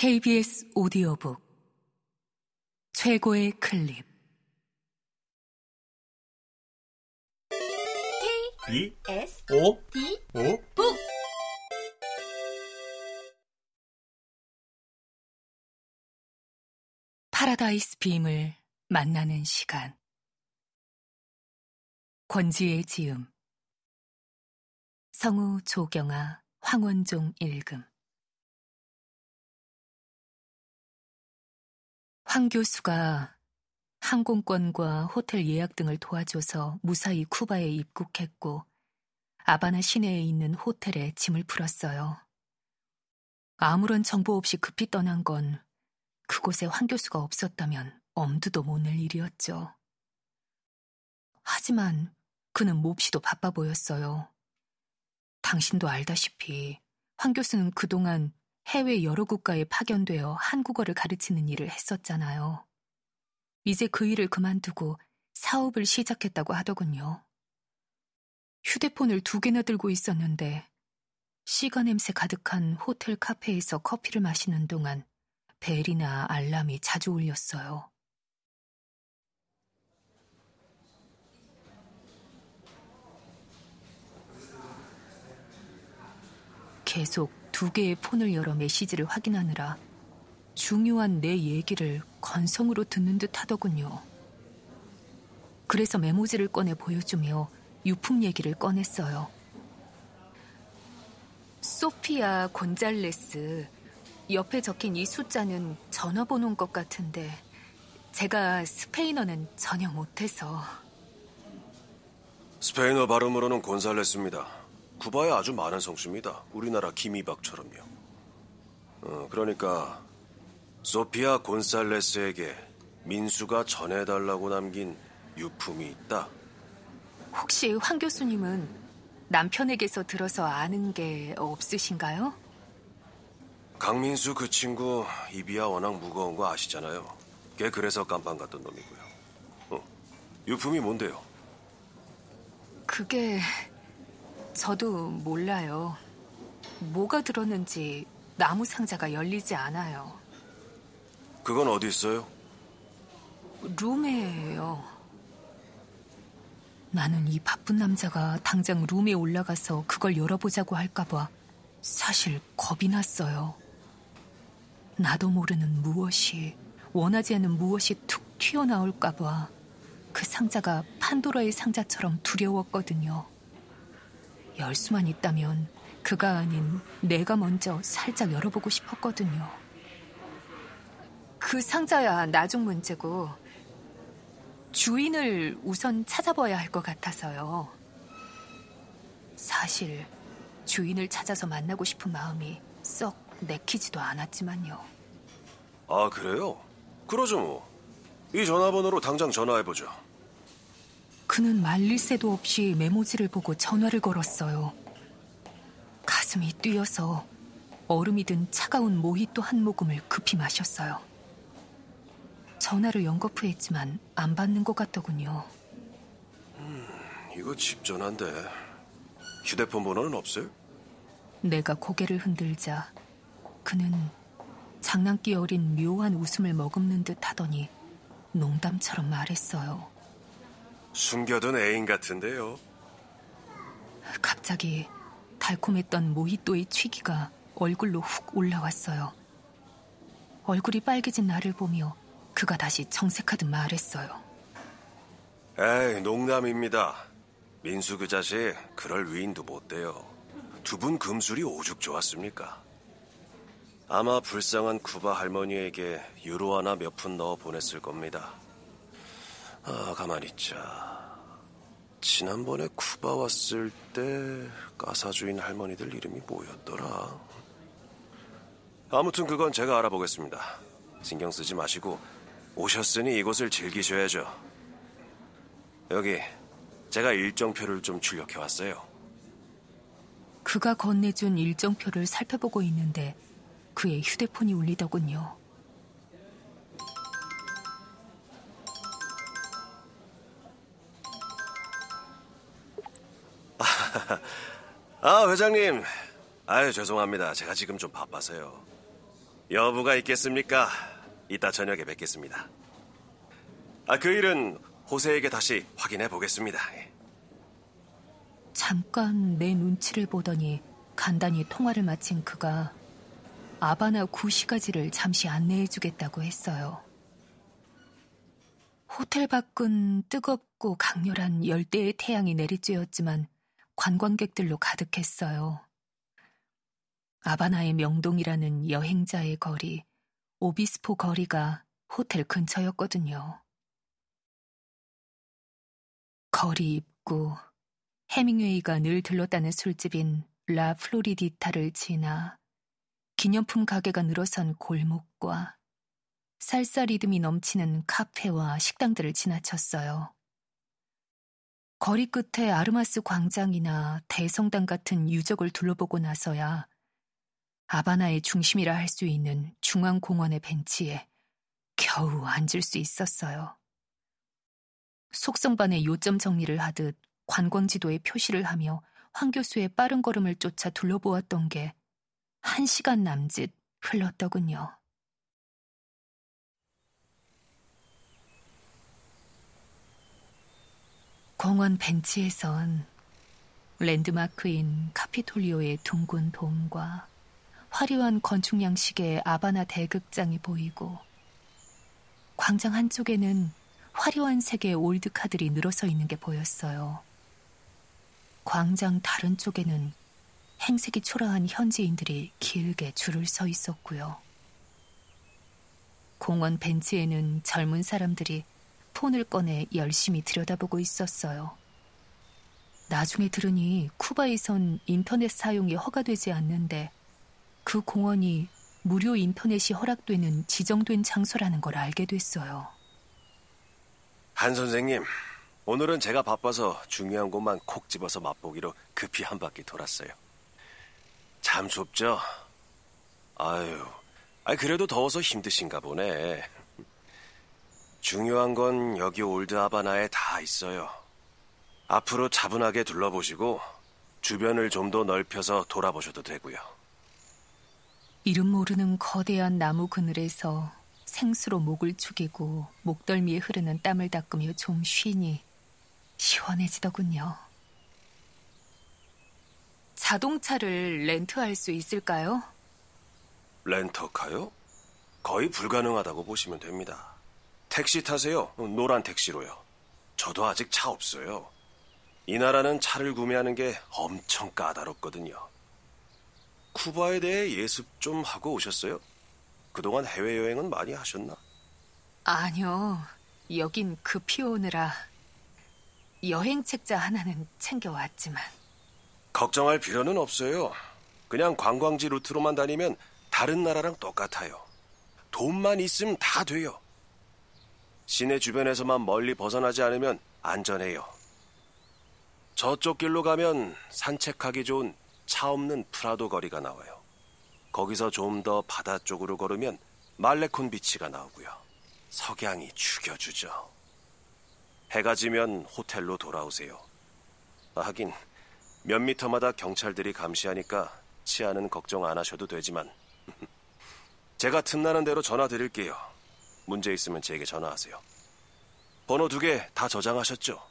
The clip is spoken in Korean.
KBS 오디오북. 최고의 클립. B S O D O 북. 파라다이스 빔을 만나는 시간. 권지의 지음. 성우 조경아 황원종 읽음 황 교수가 항공권과 호텔 예약 등을 도와줘서 무사히 쿠바에 입국했고 아바나 시내에 있는 호텔에 짐을 풀었어요. 아무런 정보 없이 급히 떠난 건 그곳에 황 교수가 없었다면 엄두도 못 낼 일이었죠. 하지만 그는 몹시도 바빠 보였어요. 당신도 알다시피 황 교수는 그동안 해외 여러 국가에 파견되어 한국어를 가르치는 일을 했었잖아요. 이제 그 일을 그만두고 사업을 시작했다고 하더군요. 휴대폰을 두 개나 들고 있었는데 시가 냄새 가득한 호텔 카페에서 커피를 마시는 동안 벨이나 알람이 자주 울렸어요. 계속 두 개의 폰을 열어 메시지를 확인하느라 중요한 내 얘기를 건성으로 듣는 듯 하더군요. 그래서 메모지를 꺼내 보여주며 유품 얘기를 꺼냈어요. 소피아 곤잘레스. 옆에 적힌 이 숫자는 전화번호인 것 같은데 제가 스페인어는 전혀 못해서 스페인어 발음으로는 곤살레스입니다. 쿠바에 아주 많은 성씨입니다. 우리나라 김이박처럼요. 어, 그러니까 소피아 곤살레스에게 민수가 전해달라고 남긴 유품이 있다. 혹시 황 교수님은 남편에게서 들어서 아는 게 없으신가요? 강민수 그 친구 입이야 워낙 무거운 거 아시잖아요. 걔 그래서 깜빵 갔던 놈이고요. 어, 유품이 뭔데요? 그게 저도 몰라요. 뭐가 들었는지 나무 상자가 열리지 않아요. 그건 어디 있어요? 룸에요. 나는 이 바쁜 남자가 당장 룸에 올라가서 그걸 열어보자고 할까봐 사실 겁이 났어요. 나도 모르는 무엇이, 원하지 않는 무엇이 툭 튀어나올까봐 그 상자가 판도라의 상자처럼 두려웠거든요. 열 수만 있다면 그가 아닌 내가 먼저 살짝 열어보고 싶었거든요. 그 상자야 나중 문제고 주인을 우선 찾아봐야 할 것 같아서요. 사실 주인을 찾아서 만나고 싶은 마음이 썩 내키지도 않았지만요. 아, 그래요? 그러죠 뭐. 이 전화번호로 당장 전화해보죠. 그는 말릴 새도 없이 메모지를 보고 전화를 걸었어요. 가슴이 뛰어서 얼음이 든 차가운 모히또 한 모금을 급히 마셨어요. 전화를 연거푸 했지만 안 받는 것 같더군요. 이거 집 전화인데 휴대폰 번호는 없어요? 내가 고개를 흔들자 그는 장난기 어린 묘한 웃음을 머금는 듯 하더니 농담처럼 말했어요. 숨겨둔 애인 같은데요. 갑자기 달콤했던 모히또의 취기가 얼굴로 훅 올라왔어요. 얼굴이 빨개진 나를 보며 그가 다시 정색하듯 말했어요. 에이, 농담입니다. 민수 그 자식 그럴 위인도 못 돼요. 두 분 금술이 오죽 좋았습니까? 아마 불쌍한 쿠바 할머니에게 유로 하나 몇 푼 넣어 보냈을 겁니다. 아, 가만히 있자. 지난번에 쿠바 왔을 때 가사주인 할머니들 이름이 뭐였더라? 아무튼 그건 제가 알아보겠습니다. 신경 쓰지 마시고 오셨으니 이곳을 즐기셔야죠. 여기 제가 일정표를 좀 출력해 왔어요. 그가 건네준 일정표를 살펴보고 있는데 그의 휴대폰이 울리더군요. 아, 회장님. 아유, 죄송합니다. 제가 지금 좀 바빠서요. 여부가 있겠습니까? 이따 저녁에 뵙겠습니다. 아, 그 일은 호세에게 다시 확인해 보겠습니다. 예. 잠깐 내 눈치를 보더니 간단히 통화를 마친 그가 아바나 구시가지를 잠시 안내해 주겠다고 했어요. 호텔 밖은 뜨겁고 강렬한 열대의 태양이 내리쬐었지만 관광객들로 가득했어요. 아바나의 명동이라는 여행자의 거리, 오비스포 거리가 호텔 근처였거든요. 거리 입구, 해밍웨이가 늘 들렀다는 술집인 라 플로리디타를 지나 기념품 가게가 늘어선 골목과 살사 리듬이 넘치는 카페와 식당들을 지나쳤어요. 거리 끝에 아르마스 광장이나 대성당 같은 유적을 둘러보고 나서야 아바나의 중심이라 할 수 있는 중앙공원의 벤치에 겨우 앉을 수 있었어요. 속성반의 요점 정리를 하듯 관광지도에 표시를 하며 황 교수의 빠른 걸음을 쫓아 둘러보았던 게 한 시간 남짓 흘렀더군요. 공원 벤치에선 랜드마크인 카피톨리오의 둥근 돔과 화려한 건축 양식의 아바나 대극장이 보이고 광장 한쪽에는 화려한 색의 올드카들이 늘어서 있는 게 보였어요. 광장 다른 쪽에는 행색이 초라한 현지인들이 길게 줄을 서 있었고요. 공원 벤치에는 젊은 사람들이 폰을 꺼내 열심히 들여다보고 있었어요. 나중에 들으니 쿠바에선 인터넷 사용이 허가되지 않는데 그 공원이 무료 인터넷이 허락되는 지정된 장소라는 걸 알게 됐어요. 한 선생님, 오늘은 제가 바빠서 중요한 곳만 콕 집어서 맛보기로 급히 한 바퀴 돌았어요. 참 좁죠? 아유, 아 그래도 더워서 힘드신가 보네. 중요한 건 여기 올드 아바나에 다 있어요. 앞으로 차분하게 둘러보시고 주변을 좀 더 넓혀서 돌아보셔도 되고요. 이름 모르는 거대한 나무 그늘에서 생수로 목을 축이고 목덜미에 흐르는 땀을 닦으며 좀 쉬니 시원해지더군요. 자동차를 렌트할 수 있을까요? 렌터카요? 거의 불가능하다고 보시면 됩니다. 택시 타세요. 노란 택시로요. 저도 아직 차 없어요. 이 나라는 차를 구매하는 게 엄청 까다롭거든요. 쿠바에 대해 예습 좀 하고 오셨어요? 그동안 해외여행은 많이 하셨나? 아니요. 여긴 급히 오느라 여행 책자 하나는 챙겨왔지만. 걱정할 필요는 없어요. 그냥 관광지 루트로만 다니면 다른 나라랑 똑같아요. 돈만 있으면 다 돼요. 시내 주변에서만 멀리 벗어나지 않으면 안전해요. 저쪽 길로 가면 산책하기 좋은 차 없는 프라도 거리가 나와요. 거기서 좀 더 바다 쪽으로 걸으면 말레콘 비치가 나오고요. 석양이 죽여주죠. 해가 지면 호텔로 돌아오세요. 아, 하긴 몇 미터마다 경찰들이 감시하니까 치안은 걱정 안 하셔도 되지만 제가 틈나는 대로 전화 드릴게요. 문제 있으면 제게 전화하세요. 번호 두 개 다 저장하셨죠?